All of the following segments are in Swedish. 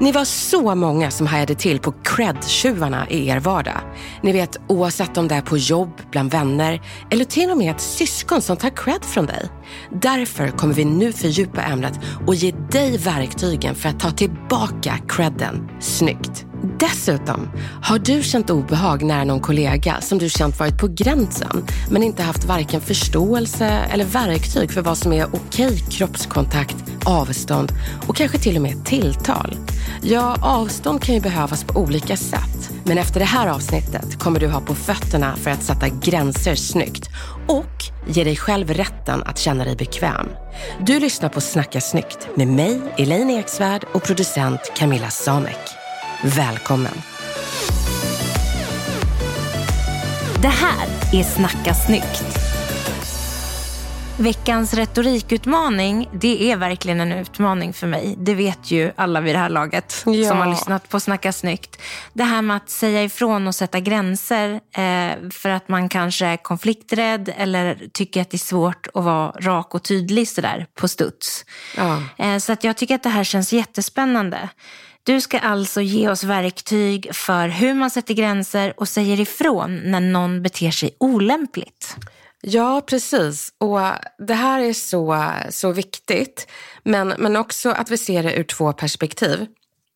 Ni var så många som hajade till på cred-tjuvarna i er vardag. Ni vet, oavsett om det är på jobb, bland vänner eller till och med ett syskon som tar cred från dig. Därför kommer vi nu fördjupa ämnet och ge dig verktygen för att ta tillbaka credden snyggt. Dessutom, har du känt obehag nära någon kollega som du känt varit på gränsen men inte haft varken förståelse eller verktyg för vad som är okej kroppskontakt, avstånd och kanske till och med tilltal? Ja, avstånd kan ju behövas på olika sätt. Men efter det här avsnittet kommer du ha på fötterna för att sätta gränser snyggt och ge dig själv rätten att känna dig bekväm. Du lyssnar på Snacka snyggt med mig, Elaine Eksvärd och producent Camilla Samek. Välkommen! Det här är Snacka snyggt. Veckans retorikutmaning, det är verkligen en utmaning för mig. Det vet ju alla vid det här laget Ja. som har lyssnat på Snacka snyggt. Det här med att säga ifrån och sätta gränser eh, för att man kanske är konflikträdd eller tycker att det är svårt att vara rak och tydlig sådär på studs. Ja. Eh, så att jag tycker att det här känns jättespännande. Du ska alltså ge oss verktyg för hur man sätter gränser och säger ifrån när någon beter sig olämpligt. Ja, precis. Och det här är så, så viktigt. Men, men också att vi ser det ur två perspektiv.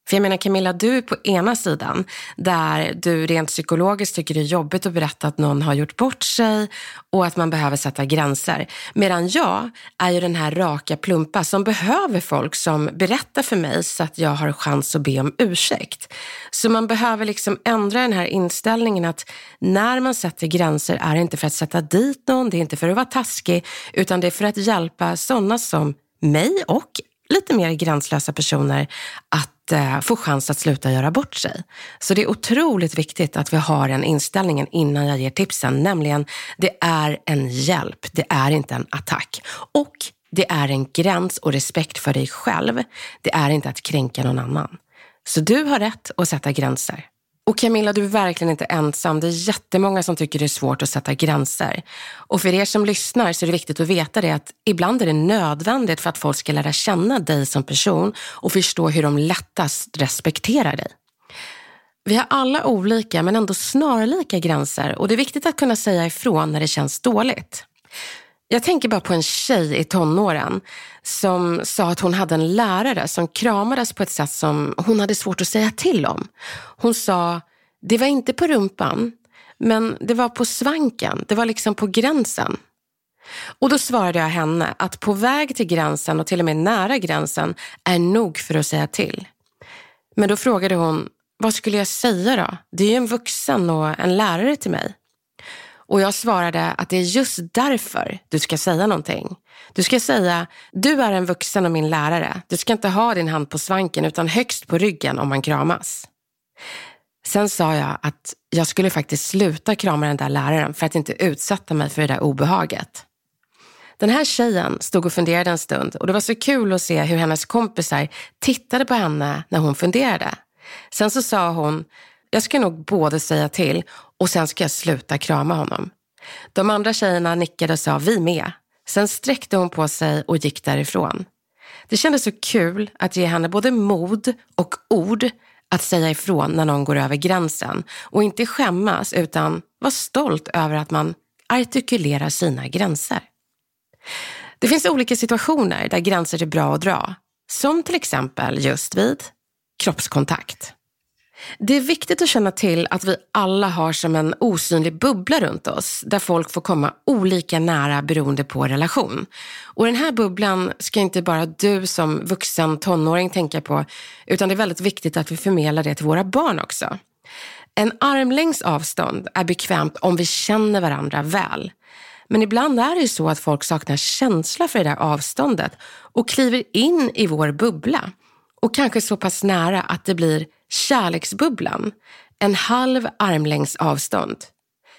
För jag menar Camilla, du är på ena sidan där du rent psykologiskt tycker det är jobbigt att berätta att någon har gjort bort sig och att man behöver sätta gränser. Medan jag är ju den här raka plumpa som behöver folk som berättar för mig så att jag har chans att be om ursäkt. Så man behöver liksom ändra den här inställningen att när man sätter gränser är det inte för att sätta dit någon, det är inte för att vara taskig, utan det är för att hjälpa sådana som mig och lite mer gränslösa personer att eh, få chans att sluta göra bort sig. Så det är otroligt viktigt att vi har den inställningen innan jag ger tipsen, nämligen det är en hjälp, det är inte en attack. Och det är en gräns och respekt för dig själv. Det är inte att kränka någon annan. Så du har rätt att sätta gränser. Och Camilla, du är verkligen inte ensam. Det är jättemånga som tycker det är svårt att sätta gränser. Och för er som lyssnar så är det viktigt att veta det att ibland är det nödvändigt för att folk ska lära känna dig som person och förstå hur de lättast respekterar dig. Vi har alla olika men ändå snarlika gränser och det är viktigt att kunna säga ifrån när det känns dåligt. Jag tänker bara på en tjej i tonåren som sa att hon hade en lärare som kramades på ett sätt som hon hade svårt att säga till om. Hon sa, det var inte på rumpan, men det var på svanken, det var liksom på gränsen. Och då svarade jag henne att på väg till gränsen och till och med nära gränsen är nog för att säga till. Men då frågade hon, vad skulle jag säga då? Det är ju en vuxen och en lärare till mig. Och jag svarade att det är just därför du ska säga någonting. Du ska säga, du är en vuxen och min lärare. Du ska inte ha din hand på svanken utan högst på ryggen om man kramas. Sen sa jag att jag skulle faktiskt sluta krama den där läraren för att inte utsätta mig för det där obehaget. Den här tjejen stod och funderade en stund och det var så kul att se hur hennes kompisar tittade på henne när hon funderade. Sen så sa hon, jag ska nog både säga till och sen ska jag sluta krama honom. De andra tjejerna nickade och sa vi med. Sen sträckte hon på sig och gick därifrån. Det kändes så kul att ge henne både mod och ord att säga ifrån när någon går över gränsen och inte skämmas utan vara stolt över att man artikulerar sina gränser. Det finns olika situationer där gränser är bra att dra, som till exempel just vid kroppskontakt. Det är viktigt att känna till att vi alla har som en osynlig bubbla runt oss där folk får komma olika nära beroende på relation. Och den här bubblan ska inte bara du som vuxen tonåring tänka på utan det är väldigt viktigt att vi förmedlar det till våra barn också. En armlängds avstånd är bekvämt om vi känner varandra väl. Men ibland är det ju så att folk saknar känsla för det där avståndet och kliver in i vår bubbla. Och kanske så pass nära att det blir kärleksbubblan. En halv armlängds avstånd.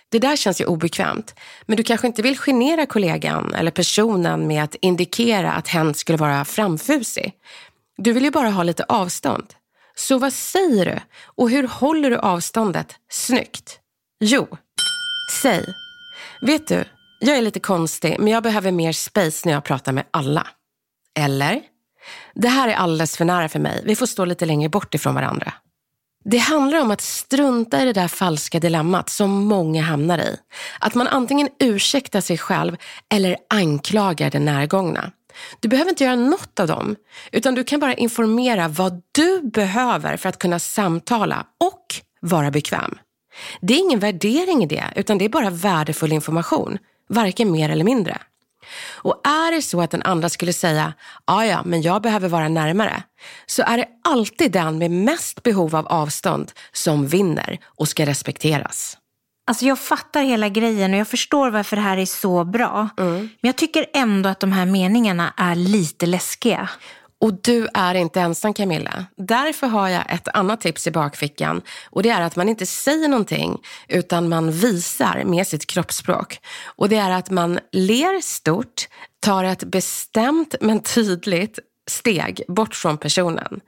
Det där känns ju obekvämt, men du kanske inte vill genera kollegan eller personen med att indikera att hen skulle vara framfusig. Du vill ju bara ha lite avstånd. Så vad säger du och hur håller du avståndet snyggt? Jo, säg. Vet du, jag är lite konstig men jag behöver mer space när jag pratar med alla. Eller? Det här är alldeles för nära för mig. Vi får stå lite längre bort ifrån varandra. Det handlar om att strunta i det där falska dilemmat som många hamnar i. Att man antingen ursäktar sig själv eller anklagar den närgångna. Du behöver inte göra något av dem, utan du kan bara informera vad du behöver för att kunna samtala och vara bekväm. Det är ingen värdering i det, utan det är bara värdefull information, varken mer eller mindre. Och är det så att den andra skulle säga, ja men jag behöver vara närmare, så är det alltid den med mest behov av avstånd som vinner och ska respekteras. Alltså jag fattar hela grejen och jag förstår varför det här är så bra. Mm. Men jag tycker ändå att de här meningarna är lite läskiga. Och du är inte ensam Camilla. Därför har jag ett annat tips i bakfickan och det är att man inte säger någonting utan man visar med sitt kroppsspråk. Och det är att man ler stort, tar ett bestämt men tydligt steg bort från personen.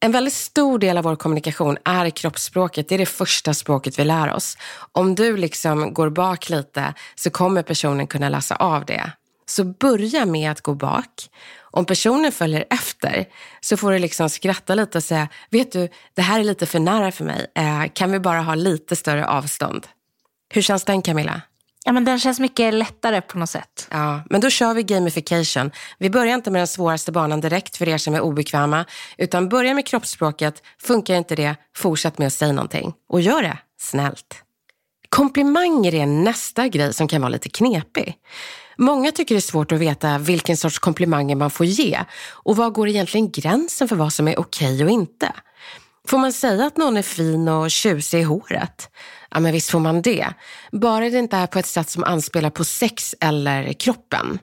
En väldigt stor del av vår kommunikation är kroppsspråket. Det är det första språket vi lär oss. Om du liksom går bak lite så kommer personen kunna läsa av det. Så börja med att gå bak om personen följer efter så får du liksom skratta lite och säga, vet du, det här är lite för nära för mig. Eh, kan vi bara ha lite större avstånd? Hur känns den Camilla? Ja, men den känns mycket lättare på något sätt. Ja, men då kör vi gamification. Vi börjar inte med den svåraste banan direkt för er som är obekväma, utan börja med kroppsspråket. Funkar inte det, fortsätt med att säga någonting. Och gör det snällt. Komplimanger är nästa grej som kan vara lite knepig. Många tycker det är svårt att veta vilken sorts komplimanger man får ge och var går egentligen gränsen för vad som är okej okay och inte. Får man säga att någon är fin och tjusig i håret? Ja, men visst får man det. Bara det inte är på ett sätt som anspelar på sex eller kroppen.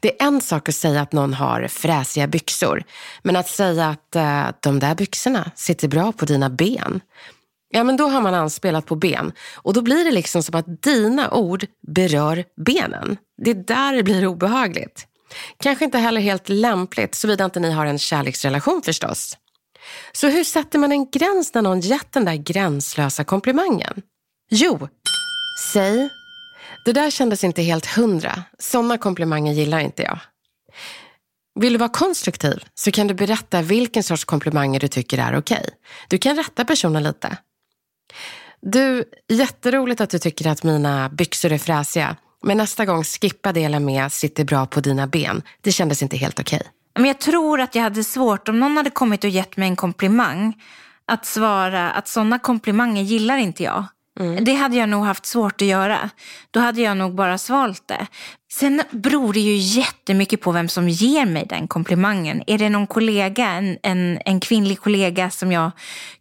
Det är en sak att säga att någon har fräsiga byxor, men att säga att eh, de där byxorna sitter bra på dina ben. Ja, men då har man anspelat på ben och då blir det liksom som att dina ord berör benen. Det är där det blir obehagligt. Kanske inte heller helt lämpligt, såvida inte ni har en kärleksrelation förstås. Så hur sätter man en gräns när någon gett den där gränslösa komplimangen? Jo, säg, det där kändes inte helt hundra. Sådana komplimanger gillar inte jag. Vill du vara konstruktiv så kan du berätta vilken sorts komplimanger du tycker är okej. Du kan rätta personen lite. Du, jätteroligt att du tycker att mina byxor är fräsiga. Men nästa gång skippa delen med sitter bra på dina ben. Det kändes inte helt okej. Men jag tror att jag hade svårt om någon hade kommit och gett mig en komplimang. Att svara att sådana komplimanger gillar inte jag. Mm. Det hade jag nog haft svårt att göra. Då hade jag nog bara svalt det. Sen beror det ju jättemycket på vem som ger mig den komplimangen. Är det någon kollega, en, en, en kvinnlig kollega som jag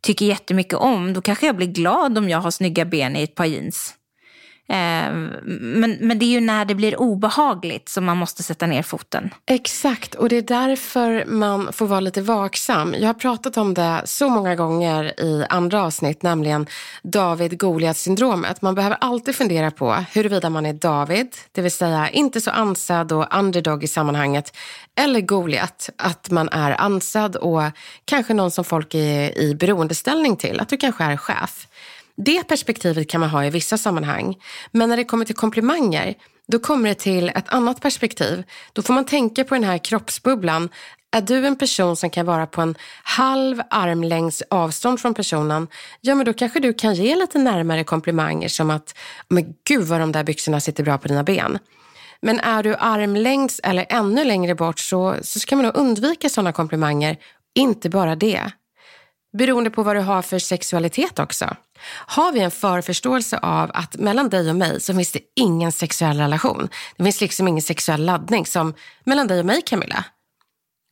tycker jättemycket om, då kanske jag blir glad om jag har snygga ben i ett par jeans. Ehm, men, men det är ju när det blir obehagligt som man måste sätta ner foten. Exakt, och det är därför man får vara lite vaksam. Jag har pratat om det så många gånger i andra avsnitt, nämligen David Goliat-syndromet. Man behöver alltid fundera på huruvida man är David, det vill säga inte så ansedd och underdog i sammanhanget, eller Goliat, att man är ansedd och kanske någon som folk är i beroendeställning till, att du kanske är chef. Det perspektivet kan man ha i vissa sammanhang. Men när det kommer till komplimanger, då kommer det till ett annat perspektiv. Då får man tänka på den här kroppsbubblan. Är du en person som kan vara på en halv armlängds avstånd från personen, ja men då kanske du kan ge lite närmare komplimanger som att, men gud vad de där byxorna sitter bra på dina ben. Men är du armlängds eller ännu längre bort så, så ska man nog undvika sådana komplimanger. Inte bara det. Beroende på vad du har för sexualitet också. Har vi en förförståelse av att mellan dig och mig så finns det ingen sexuell relation. Det finns liksom ingen sexuell laddning som mellan dig och mig Camilla.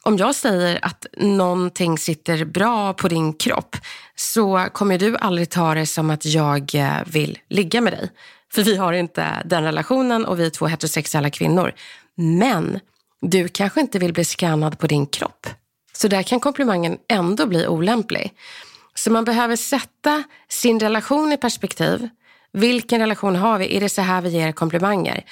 Om jag säger att någonting sitter bra på din kropp så kommer du aldrig ta det som att jag eh, vill ligga med dig. För vi har inte den relationen och vi är två heterosexuella kvinnor. Men du kanske inte vill bli skannad på din kropp. Så där kan komplimangen ändå bli olämplig. Så man behöver sätta sin relation i perspektiv. Vilken relation har vi? Är det så här vi ger komplimanger?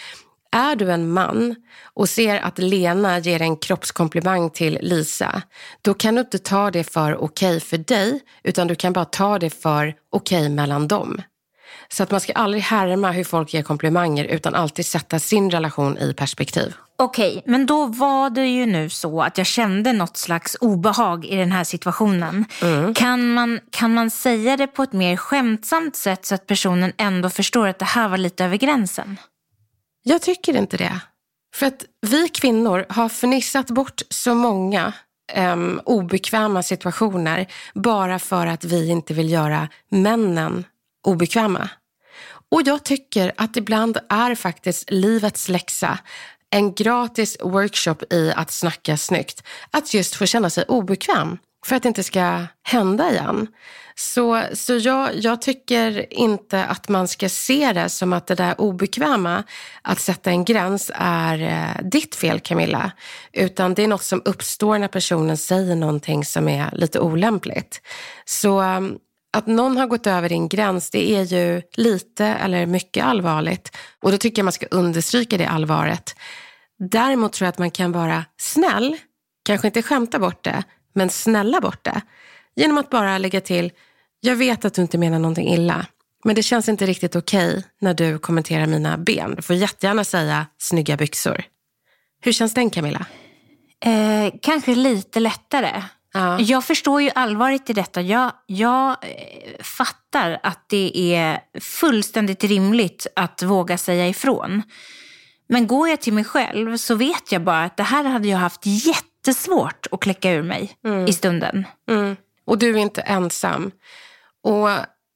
Är du en man och ser att Lena ger en kroppskomplimang till Lisa, då kan du inte ta det för okej okay för dig, utan du kan bara ta det för okej okay mellan dem. Så att man ska aldrig härma hur folk ger komplimanger utan alltid sätta sin relation i perspektiv. Okej, men då var det ju nu så att jag kände något slags obehag i den här situationen. Mm. Kan, man, kan man säga det på ett mer skämtsamt sätt så att personen ändå förstår att det här var lite över gränsen? Jag tycker inte det. För att vi kvinnor har förnissat bort så många um, obekväma situationer bara för att vi inte vill göra männen obekväma. Och jag tycker att ibland är faktiskt livets läxa en gratis workshop i att snacka snyggt. Att just få känna sig obekväm för att det inte ska hända igen. Så, så jag, jag tycker inte att man ska se det som att det där obekväma, att sätta en gräns, är eh, ditt fel Camilla. Utan det är något som uppstår när personen säger någonting som är lite olämpligt. Så mm, att någon har gått över din gräns, det är ju lite eller mycket allvarligt. Och då tycker jag man ska understryka det allvaret. Däremot tror jag att man kan vara snäll, kanske inte skämta bort det, men snälla bort det. Genom att bara lägga till, jag vet att du inte menar någonting illa, men det känns inte riktigt okej okay när du kommenterar mina ben. Du får jättegärna säga snygga byxor. Hur känns den Camilla? Eh, kanske lite lättare. Ja. Jag förstår ju allvaret i detta. Jag, jag eh, fattar att det är fullständigt rimligt att våga säga ifrån. Men går jag till mig själv så vet jag bara att det här hade jag haft jättesvårt att kläcka ur mig mm. i stunden. Mm. Och du är inte ensam. Och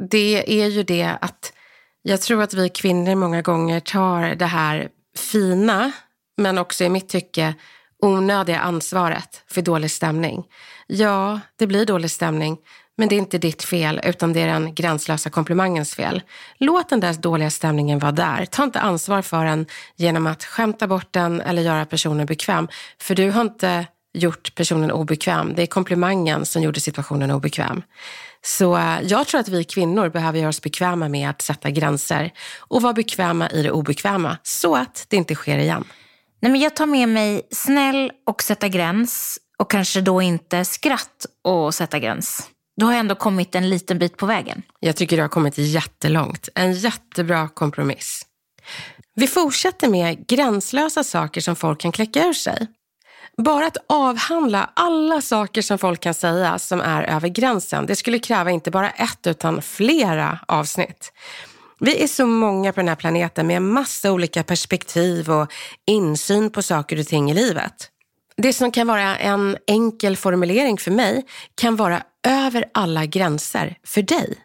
det är ju det att jag tror att vi kvinnor många gånger tar det här fina, men också i mitt tycke onödiga ansvaret för dålig stämning. Ja, det blir dålig stämning, men det är inte ditt fel, utan det är den gränslösa komplimangens fel. Låt den där dåliga stämningen vara där. Ta inte ansvar för den genom att skämta bort den eller göra personen bekväm. För du har inte gjort personen obekväm. Det är komplimangen som gjorde situationen obekväm. Så eh, jag tror att vi kvinnor behöver göra oss bekväma med att sätta gränser och vara bekväma i det obekväma så att det inte sker igen. Nej, men jag tar med mig snäll och sätta gräns och kanske då inte skratt och sätta gräns. Du har ändå kommit en liten bit på vägen. Jag tycker du har kommit jättelångt. En jättebra kompromiss. Vi fortsätter med gränslösa saker som folk kan kläcka ur sig. Bara att avhandla alla saker som folk kan säga som är över gränsen, det skulle kräva inte bara ett utan flera avsnitt. Vi är så många på den här planeten med massa olika perspektiv och insyn på saker och ting i livet. Det som kan vara en enkel formulering för mig kan vara över alla gränser för dig.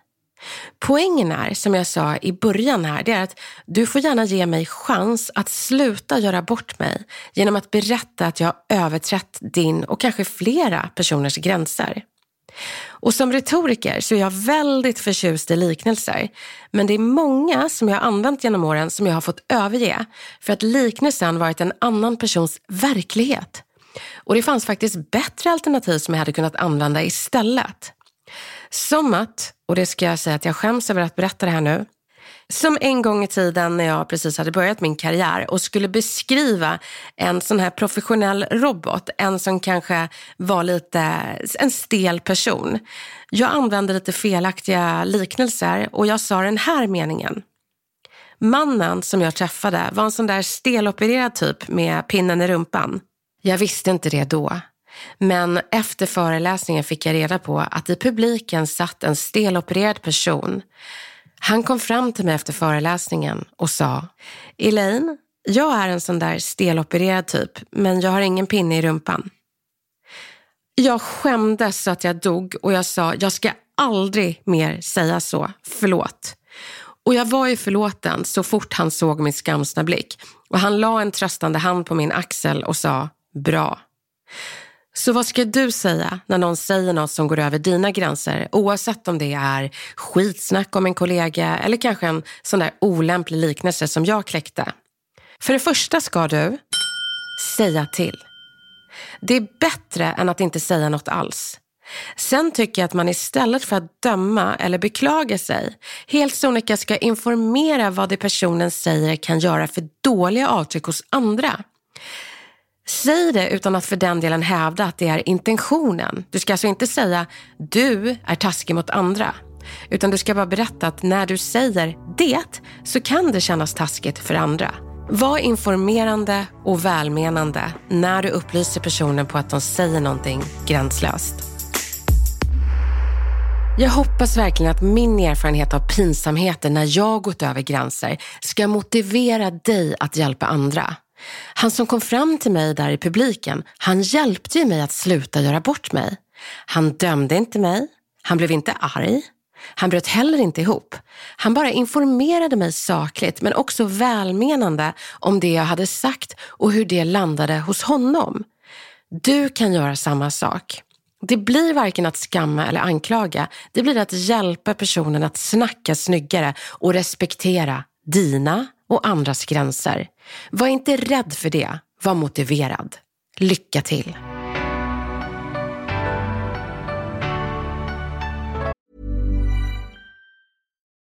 Poängen är, som jag sa i början här, det är att du får gärna ge mig chans att sluta göra bort mig genom att berätta att jag har överträtt din och kanske flera personers gränser. Och som retoriker så är jag väldigt förtjust i liknelser. Men det är många som jag har använt genom åren som jag har fått överge för att liknelsen varit en annan persons verklighet. Och det fanns faktiskt bättre alternativ som jag hade kunnat använda istället. Som att, och det ska jag säga att jag skäms över att berätta det här nu, som en gång i tiden när jag precis hade börjat min karriär och skulle beskriva en sån här professionell robot, en som kanske var lite en stel person. Jag använde lite felaktiga liknelser och jag sa den här meningen. Mannen som jag träffade var en sån där stelopererad typ med pinnen i rumpan. Jag visste inte det då. Men efter föreläsningen fick jag reda på att i publiken satt en stelopererad person. Han kom fram till mig efter föreläsningen och sa, Elaine, jag är en sån där stelopererad typ, men jag har ingen pinne i rumpan. Jag skämdes så att jag dog och jag sa, jag ska aldrig mer säga så, förlåt. Och jag var ju förlåten så fort han såg min skamsna blick och han la en tröstande hand på min axel och sa, bra. Så vad ska du säga när någon säger något som går över dina gränser oavsett om det är skitsnack om en kollega eller kanske en sån där olämplig liknelse som jag kläckte? För det första ska du säga till. Det är bättre än att inte säga något alls. Sen tycker jag att man istället för att döma eller beklaga sig helt sonika ska informera vad det personen säger kan göra för dåliga avtryck hos andra. Säg det utan att för den delen hävda att det är intentionen. Du ska alltså inte säga du är taskig mot andra. Utan du ska bara berätta att när du säger det så kan det kännas taskigt för andra. Var informerande och välmenande när du upplyser personen på att de säger någonting gränslöst. Jag hoppas verkligen att min erfarenhet av pinsamheter när jag gått över gränser ska motivera dig att hjälpa andra. Han som kom fram till mig där i publiken, han hjälpte ju mig att sluta göra bort mig. Han dömde inte mig, han blev inte arg, han bröt heller inte ihop. Han bara informerade mig sakligt men också välmenande om det jag hade sagt och hur det landade hos honom. Du kan göra samma sak. Det blir varken att skamma eller anklaga. Det blir att hjälpa personen att snacka snyggare och respektera dina och andras gränser. Var inte rädd för det. Var motiverad. Lycka till!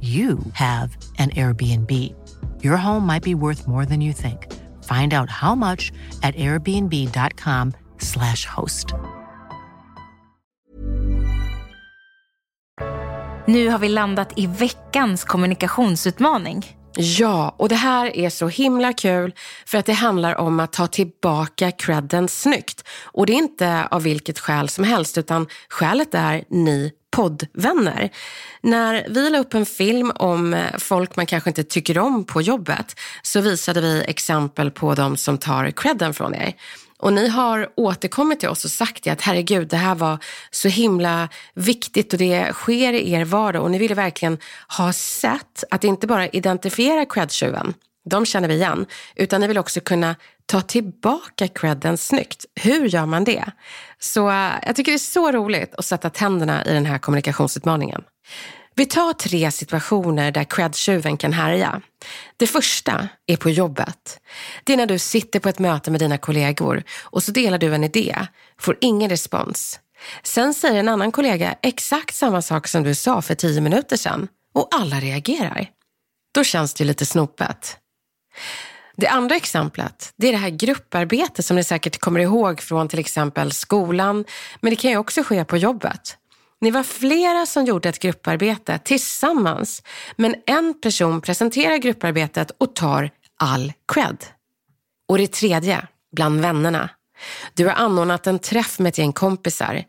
you have an Airbnb. Your home might be worth more than you think. Find out how much at airbnb.com slash host. Nu har vi landat i veckans kommunikationsutmaning. Ja, och det här är så himla kul för att det handlar om att ta tillbaka credden snyggt. Och det är inte av vilket skäl som helst utan skälet är ni poddvänner. När vi la upp en film om eh, folk man kanske inte tycker om på jobbet så visade vi exempel på de som tar credden från er. Och ni har återkommit till oss och sagt att herregud, det här var så himla viktigt och det sker i er vardag och ni ville verkligen ha sett att inte bara identifiera credtjuven, de känner vi igen, utan ni vill också kunna ta tillbaka credden snyggt. Hur gör man det? Så uh, jag tycker det är så roligt att sätta tänderna i den här kommunikationsutmaningen. Vi tar tre situationer där credtjuven kan härja. Det första är på jobbet. Det är när du sitter på ett möte med dina kollegor och så delar du en idé, får ingen respons. Sen säger en annan kollega exakt samma sak som du sa för tio minuter sedan och alla reagerar. Då känns det lite snopet. Det andra exemplet, det är det här grupparbetet som ni säkert kommer ihåg från till exempel skolan, men det kan ju också ske på jobbet. Ni var flera som gjorde ett grupparbete tillsammans, men en person presenterar grupparbetet och tar all cred. Och det tredje, bland vännerna. Du har anordnat en träff med ett gäng kompisar.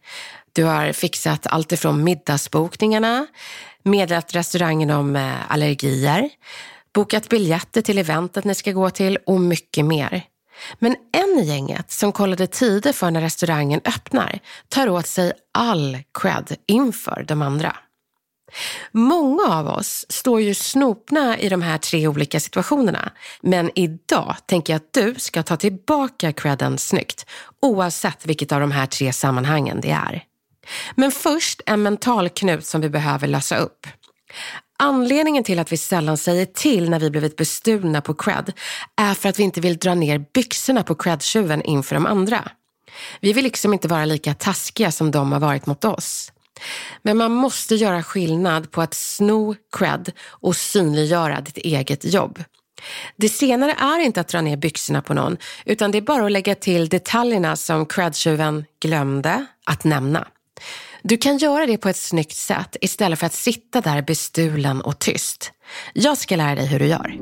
Du har fixat allt ifrån middagsbokningarna, meddelat restaurangen om eh, allergier, bokat biljetter till eventet ni ska gå till och mycket mer. Men en i gänget som kollade tider för när restaurangen öppnar tar åt sig all cred inför de andra. Många av oss står ju snopna i de här tre olika situationerna. Men idag tänker jag att du ska ta tillbaka credden snyggt, oavsett vilket av de här tre sammanhangen det är. Men först en mental knut som vi behöver lösa upp. Anledningen till att vi sällan säger till när vi blivit bestulna på cred är för att vi inte vill dra ner byxorna på credtjuven inför de andra. Vi vill liksom inte vara lika taskiga som de har varit mot oss. Men man måste göra skillnad på att sno cred och synliggöra ditt eget jobb. Det senare är inte att dra ner byxorna på någon, utan det är bara att lägga till detaljerna som credtjuven glömde att nämna. Du kan göra det på ett snyggt sätt istället för att sitta där bestulen och tyst. Jag ska lära dig hur du gör.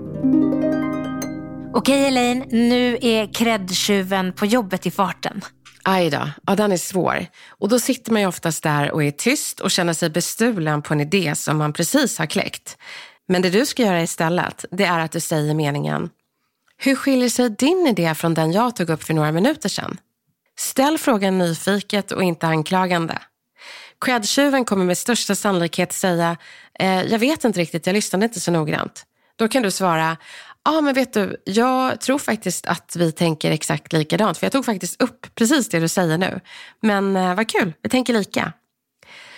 Okej Elaine, nu är credtjuven på jobbet i farten. Aj då, ja, den är svår. Och då sitter man ju oftast där och är tyst och känner sig bestulen på en idé som man precis har kläckt. Men det du ska göra istället, det är att du säger meningen Hur skiljer sig din idé från den jag tog upp för några minuter sedan? Ställ frågan nyfiket och inte anklagande. Credtjuven kommer med största sannolikhet säga, eh, jag vet inte riktigt, jag lyssnade inte så noggrant. Då kan du svara, ja ah, men vet du, jag tror faktiskt att vi tänker exakt likadant. För jag tog faktiskt upp precis det du säger nu. Men eh, vad kul, vi tänker lika.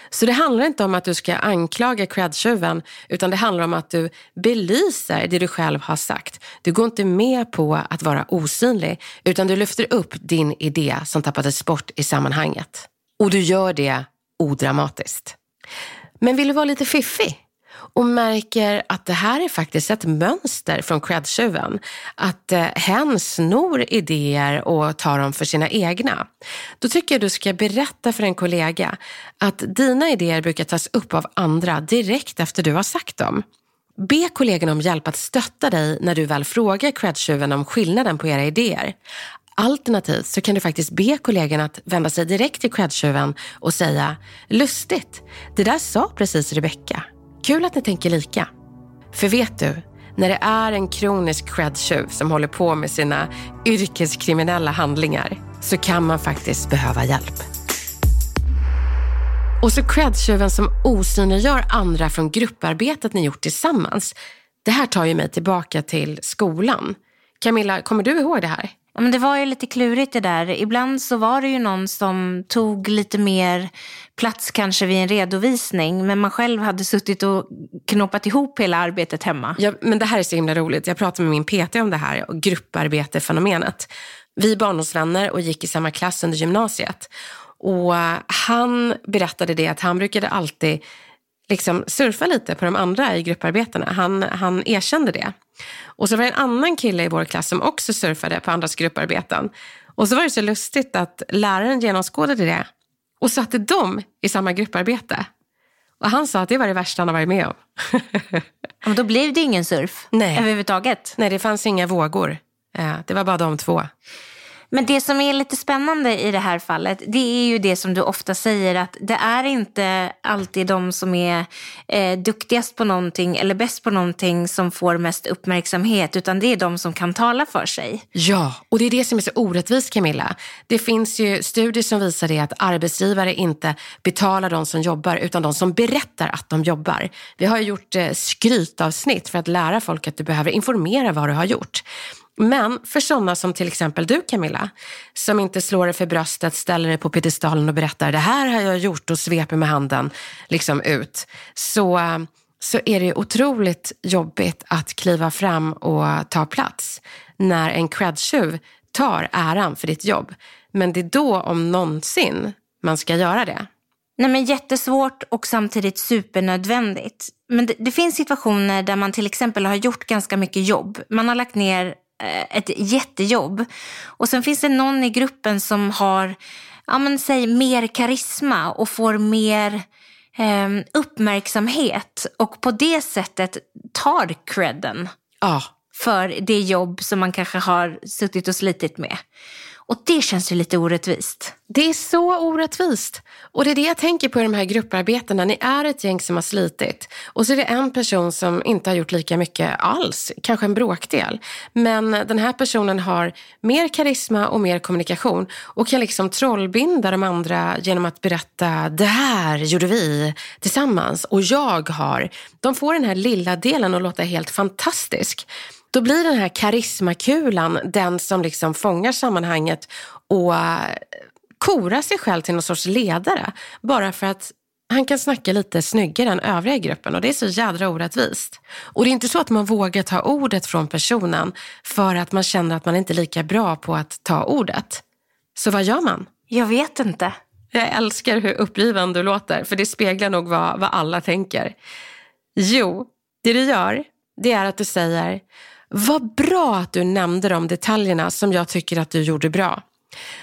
Så det handlar inte om att du ska anklaga credtjuven utan det handlar om att du belyser det du själv har sagt. Du går inte med på att vara osynlig utan du lyfter upp din idé som tappades bort i sammanhanget. Och du gör det odramatiskt. Men vill du vara lite fiffig? och märker att det här är faktiskt ett mönster från credtjuven. Att eh, hen snor idéer och tar dem för sina egna. Då tycker jag du ska berätta för en kollega att dina idéer brukar tas upp av andra direkt efter du har sagt dem. Be kollegorna om hjälp att stötta dig när du väl frågar credtjuven om skillnaden på era idéer. Alternativt så kan du faktiskt be kollegan att vända sig direkt till credtjuven och säga Lustigt, det där sa precis Rebecka. Kul att ni tänker lika. För vet du, när det är en kronisk credtjuv som håller på med sina yrkeskriminella handlingar så kan man faktiskt behöva hjälp. Och så credtjuven som osynliggör andra från grupparbetet ni gjort tillsammans. Det här tar ju mig tillbaka till skolan. Camilla, kommer du ihåg det här? Ja, men det var ju lite klurigt det där. Ibland så var det ju någon som tog lite mer plats kanske vid en redovisning men man själv hade suttit och knoppat ihop hela arbetet hemma. Ja, men det här är så himla roligt. Jag pratade med min PT om det här och grupparbetefenomenet. Vi är barndomsvänner och gick i samma klass under gymnasiet. Och han berättade det att han brukade alltid liksom surfa lite på de andra i grupparbetena. Han, han erkände det. Och så var det en annan kille i vår klass som också surfade på andras grupparbeten. Och så var det så lustigt att läraren genomskådade det och satte dem i samma grupparbete. Och han sa att det var det värsta han har varit med om. Men då blev det ingen surf Nej. överhuvudtaget? Nej, det fanns inga vågor. Eh, det var bara de två. Men det som är lite spännande i det här fallet, det är ju det som du ofta säger att det är inte alltid de som är eh, duktigast på någonting eller bäst på någonting som får mest uppmärksamhet, utan det är de som kan tala för sig. Ja, och det är det som är så orättvist Camilla. Det finns ju studier som visar det att arbetsgivare inte betalar de som jobbar utan de som berättar att de jobbar. Vi har gjort eh, skrytavsnitt för att lära folk att du behöver informera vad du har gjort. Men för sådana som till exempel du Camilla, som inte slår dig för bröstet, ställer dig på piedestalen och berättar det här har jag gjort och sveper med handen liksom ut. Så, så är det otroligt jobbigt att kliva fram och ta plats när en credtjuv tar äran för ditt jobb. Men det är då om någonsin man ska göra det. Nej, men jättesvårt och samtidigt supernödvändigt. Men det, det, finns situationer där man till exempel har gjort ganska mycket jobb. Man har lagt ner ett jättejobb. Och sen finns det någon i gruppen som har, ja men säg mer karisma och får mer eh, uppmärksamhet och på det sättet tar credden ah. för det jobb som man kanske har suttit och slitit med. Och det känns ju lite orättvist. Det är så orättvist. Och det är det jag tänker på i de här grupparbetena. Ni är ett gäng som har slitit. Och så är det en person som inte har gjort lika mycket alls. Kanske en bråkdel. Men den här personen har mer karisma och mer kommunikation. Och kan liksom trollbinda de andra genom att berätta det här gjorde vi tillsammans. Och jag har. De får den här lilla delen att låta helt fantastisk. Då blir den här karismakulan den som liksom fångar sammanhanget och eh, korar sig själv till någon sorts ledare. Bara för att han kan snacka lite snyggare än övriga i gruppen och det är så jädra orättvist. Och det är inte så att man vågar ta ordet från personen för att man känner att man inte är lika bra på att ta ordet. Så vad gör man? Jag vet inte. Jag älskar hur uppgiven du låter, för det speglar nog vad, vad alla tänker. Jo, det du gör, det är att du säger vad bra att du nämnde de detaljerna som jag tycker att du gjorde bra.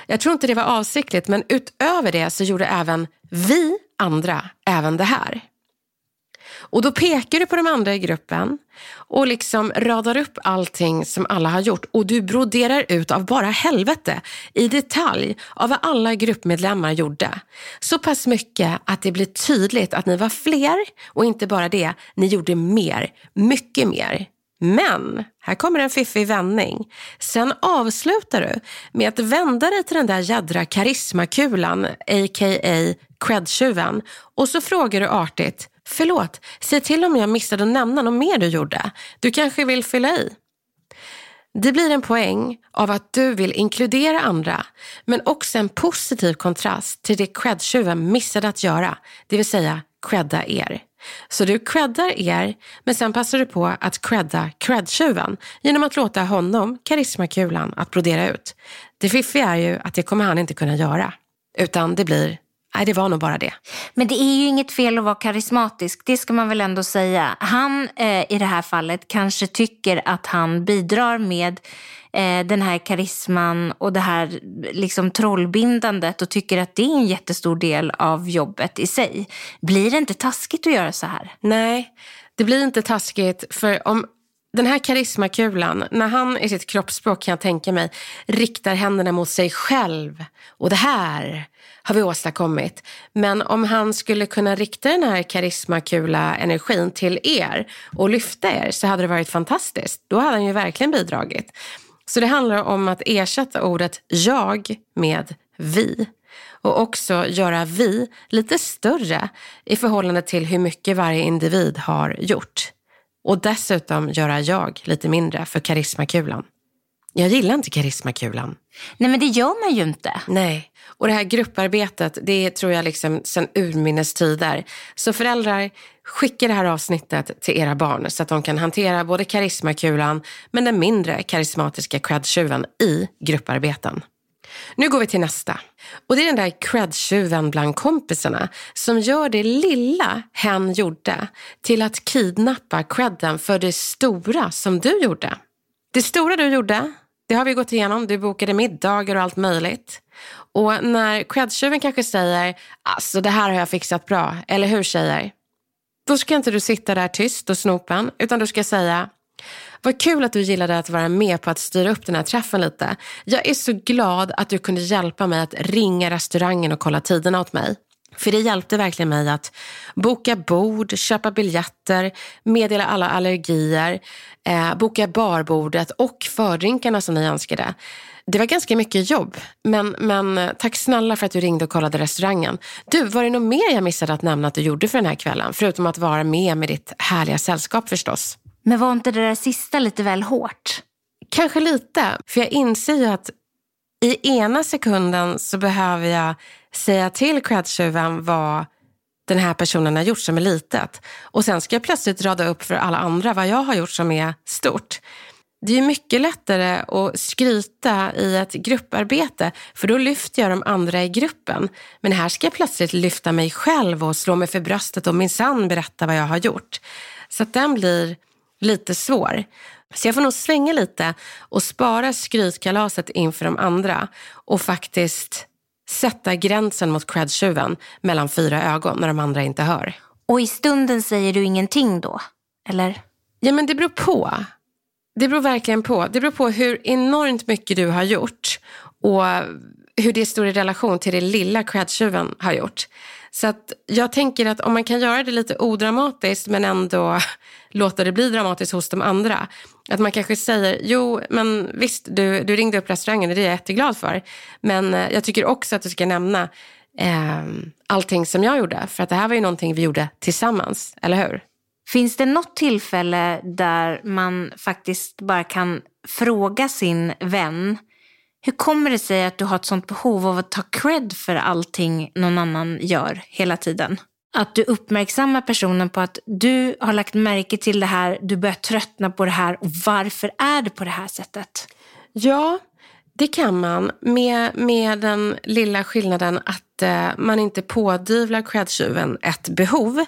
Jag tror inte det var avsiktligt, men utöver det så gjorde även vi andra även det här. Och då pekar du på de andra i gruppen och liksom radar upp allting som alla har gjort och du broderar ut av bara helvete i detalj av vad alla gruppmedlemmar gjorde. Så pass mycket att det blir tydligt att ni var fler och inte bara det, ni gjorde mer, mycket mer. Men här kommer en fiffig vändning. Sen avslutar du med att vända dig till den där jädra karismakulan, a.k.a. credtjuven. Och så frågar du artigt, förlåt, säg till om jag missade att nämna något mer du gjorde. Du kanske vill fylla i? Det blir en poäng av att du vill inkludera andra, men också en positiv kontrast till det credtjuven missade att göra, det vill säga credda er. Så du creddar er, men sen passar du på att credda credtjuven genom att låta honom, karismakulan, att brodera ut. Det fiffiga är ju att det kommer han inte kunna göra, utan det blir Nej, det var nog bara det. Men det är ju inget fel att vara karismatisk, det ska man väl ändå säga. Han eh, i det här fallet kanske tycker att han bidrar med eh, den här karisman och det här liksom trollbindandet och tycker att det är en jättestor del av jobbet i sig. Blir det inte taskigt att göra så här? Nej, det blir inte taskigt. För om den här karismakulan, när han i sitt kroppsspråk kan jag tänka mig riktar händerna mot sig själv och det här har vi åstadkommit. Men om han skulle kunna rikta den här karismakula energin till er och lyfta er så hade det varit fantastiskt. Då hade han ju verkligen bidragit. Så det handlar om att ersätta ordet jag med vi och också göra vi lite större i förhållande till hur mycket varje individ har gjort. Och dessutom göra jag lite mindre för karismakulan. Jag gillar inte karismakulan. Nej men det gör man ju inte. Nej, och det här grupparbetet, det tror jag liksom sen urminnes tider. Så föräldrar, skicka det här avsnittet till era barn så att de kan hantera både karismakulan men den mindre karismatiska credtjuven i grupparbeten. Nu går vi till nästa. Och det är den där credtjuven bland kompisarna som gör det lilla hen gjorde till att kidnappa credden för det stora som du gjorde. Det stora du gjorde, det har vi gått igenom. Du bokade middagar och allt möjligt. Och när credtjuven kanske säger, alltså det här har jag fixat bra, eller hur tjejer? Då ska inte du sitta där tyst och snopen, utan du ska säga, vad kul att du gillade att vara med på att styra upp den här träffen lite. Jag är så glad att du kunde hjälpa mig att ringa restaurangen och kolla tiderna åt mig. För det hjälpte verkligen mig att boka bord, köpa biljetter, meddela alla allergier, eh, boka barbordet och fördrinkarna som ni önskade. Det var ganska mycket jobb, men, men eh, tack snälla för att du ringde och kollade restaurangen. Du, var det något mer jag missade att nämna att du gjorde för den här kvällen? Förutom att vara med med ditt härliga sällskap förstås. Men var inte det där sista lite väl hårt? Kanske lite, för jag inser ju att i ena sekunden så behöver jag säga till credtjuven vad den här personen har gjort som är litet. Och sen ska jag plötsligt rada upp för alla andra vad jag har gjort som är stort. Det är mycket lättare att skryta i ett grupparbete för då lyfter jag de andra i gruppen. Men här ska jag plötsligt lyfta mig själv och slå mig för bröstet och minsann berätta vad jag har gjort. Så att den blir lite svår. Så jag får nog svänga lite och spara skrytkalaset inför de andra och faktiskt sätta gränsen mot credtjuven mellan fyra ögon när de andra inte hör. Och i stunden säger du ingenting då? Eller? Ja, men det beror på. Det beror verkligen på. Det beror på hur enormt mycket du har gjort och hur det står i relation till det lilla credtjuven har gjort. Så att jag tänker att om man kan göra det lite odramatiskt men ändå låta det bli dramatiskt hos de andra. Att man kanske säger, jo men visst du, du ringde upp restaurangen och det är jag jätteglad för. Men eh, jag tycker också att du ska nämna eh, allting som jag gjorde. För att det här var ju någonting vi gjorde tillsammans, eller hur? Finns det något tillfälle där man faktiskt bara kan fråga sin vän hur kommer det sig att du har ett sånt behov av att ta cred för allting någon annan gör hela tiden? Att du uppmärksammar personen på att du har lagt märke till det här, du börjar tröttna på det här och varför är det på det här sättet? Ja, det kan man med, med den lilla skillnaden att eh, man inte pådyvlar credtjuven ett behov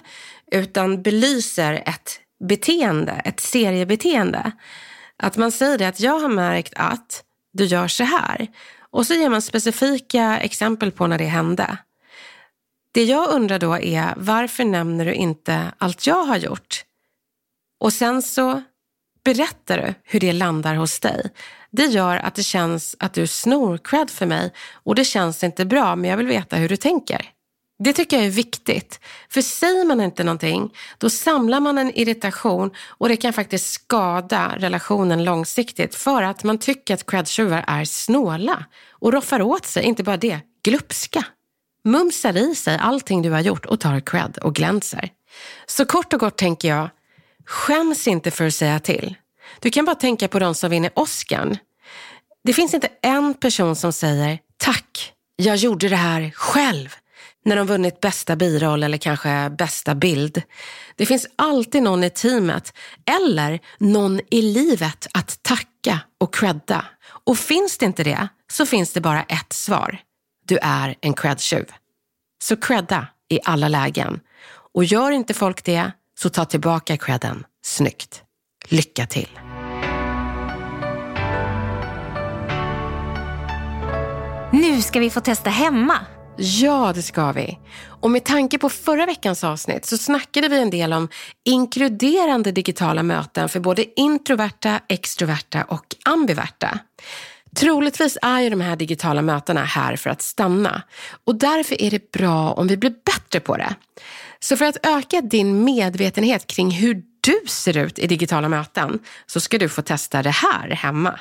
utan belyser ett beteende, ett seriebeteende. Att man säger det att jag har märkt att du gör så här. Och så ger man specifika exempel på när det hände. Det jag undrar då är varför nämner du inte allt jag har gjort? Och sen så berättar du hur det landar hos dig. Det gör att det känns att du snor cred för mig och det känns inte bra men jag vill veta hur du tänker. Det tycker jag är viktigt. För säger man inte någonting, då samlar man en irritation och det kan faktiskt skada relationen långsiktigt för att man tycker att credtjuvar är snåla och roffar åt sig, inte bara det, glupska. Mumsar i sig allting du har gjort och tar cred och glänser. Så kort och gott tänker jag, skäms inte för att säga till. Du kan bara tänka på de som vinner Oscar. Det finns inte en person som säger tack, jag gjorde det här själv när de vunnit bästa biroll eller kanske bästa bild. Det finns alltid någon i teamet eller någon i livet att tacka och credda. Och finns det inte det så finns det bara ett svar. Du är en credtjuv. Så credda i alla lägen. Och gör inte folk det så ta tillbaka credden snyggt. Lycka till! Nu ska vi få testa hemma. Ja, det ska vi. Och med tanke på förra veckans avsnitt så snackade vi en del om inkluderande digitala möten för både introverta, extroverta och ambiverta. Troligtvis är ju de här digitala mötena här för att stanna och därför är det bra om vi blir bättre på det. Så för att öka din medvetenhet kring hur du ser ut i digitala möten så ska du få testa det här hemma.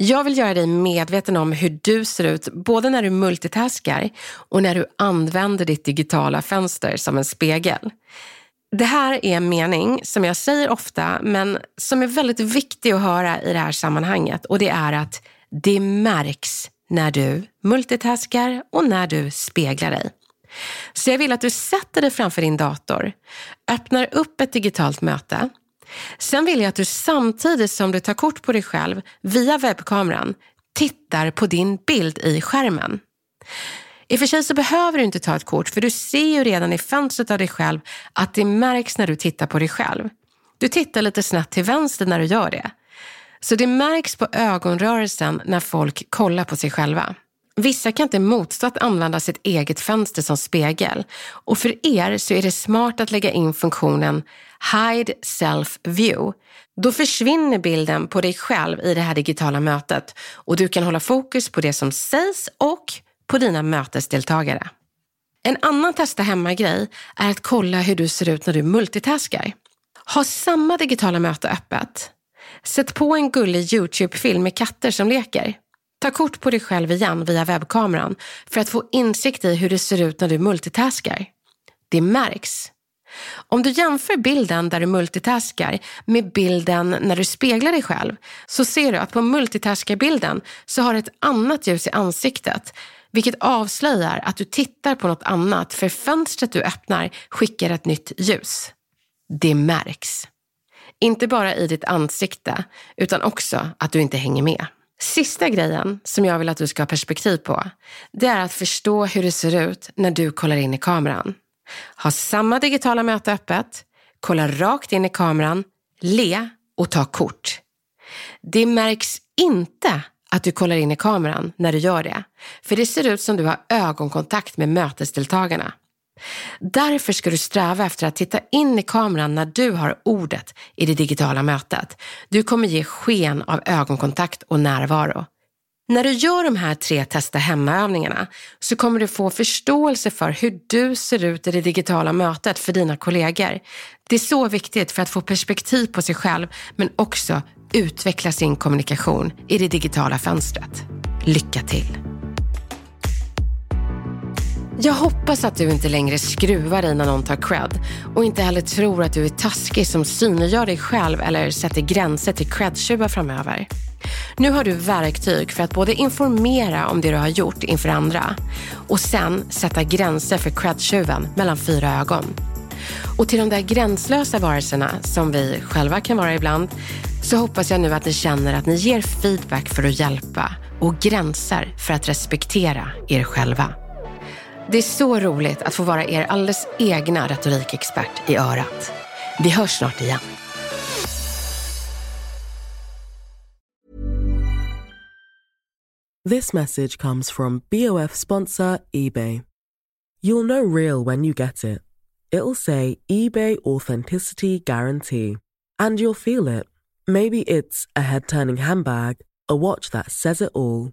Jag vill göra dig medveten om hur du ser ut både när du multitaskar och när du använder ditt digitala fönster som en spegel. Det här är en mening som jag säger ofta men som är väldigt viktig att höra i det här sammanhanget och det är att det märks när du multitaskar och när du speglar dig. Så jag vill att du sätter dig framför din dator, öppnar upp ett digitalt möte Sen vill jag att du samtidigt som du tar kort på dig själv via webbkameran tittar på din bild i skärmen. I och för sig så behöver du inte ta ett kort för du ser ju redan i fönstret av dig själv att det märks när du tittar på dig själv. Du tittar lite snett till vänster när du gör det. Så det märks på ögonrörelsen när folk kollar på sig själva. Vissa kan inte motstå att använda sitt eget fönster som spegel. Och för er så är det smart att lägga in funktionen Hide Self View. Då försvinner bilden på dig själv i det här digitala mötet och du kan hålla fokus på det som sägs och på dina mötesdeltagare. En annan testa hemma-grej är att kolla hur du ser ut när du multitaskar. Ha samma digitala möte öppet. Sätt på en gullig YouTube-film med katter som leker. Ta kort på dig själv igen via webbkameran för att få insikt i hur det ser ut när du multitaskar. Det märks. Om du jämför bilden där du multitaskar med bilden när du speglar dig själv så ser du att på multitaskarbilden så har du ett annat ljus i ansiktet vilket avslöjar att du tittar på något annat för fönstret du öppnar skickar ett nytt ljus. Det märks. Inte bara i ditt ansikte utan också att du inte hänger med. Sista grejen som jag vill att du ska ha perspektiv på, det är att förstå hur det ser ut när du kollar in i kameran. Ha samma digitala möte öppet, kolla rakt in i kameran, le och ta kort. Det märks inte att du kollar in i kameran när du gör det, för det ser ut som du har ögonkontakt med mötesdeltagarna. Därför ska du sträva efter att titta in i kameran när du har ordet i det digitala mötet. Du kommer ge sken av ögonkontakt och närvaro. När du gör de här tre testa hemmaövningarna så kommer du få förståelse för hur du ser ut i det digitala mötet för dina kollegor. Det är så viktigt för att få perspektiv på sig själv men också utveckla sin kommunikation i det digitala fönstret. Lycka till! Jag hoppas att du inte längre skruvar dig när någon tar cred och inte heller tror att du är taskig som synliggör dig själv eller sätter gränser till credtjuvar framöver. Nu har du verktyg för att både informera om det du har gjort inför andra och sen sätta gränser för credtjuven mellan fyra ögon. Och till de där gränslösa varelserna, som vi själva kan vara ibland, så hoppas jag nu att ni känner att ni ger feedback för att hjälpa och gränser för att respektera er själva. Det är så roligt att få vara er alldeles egna retorikexpert i örat. Vi hörs snart igen. This message comes from BOF sponsor eBay. You'll know real when you get it. It'll say eBay Authenticity Guarantee. And you'll feel it. Maybe it's a head turning handbag, a watch that says it all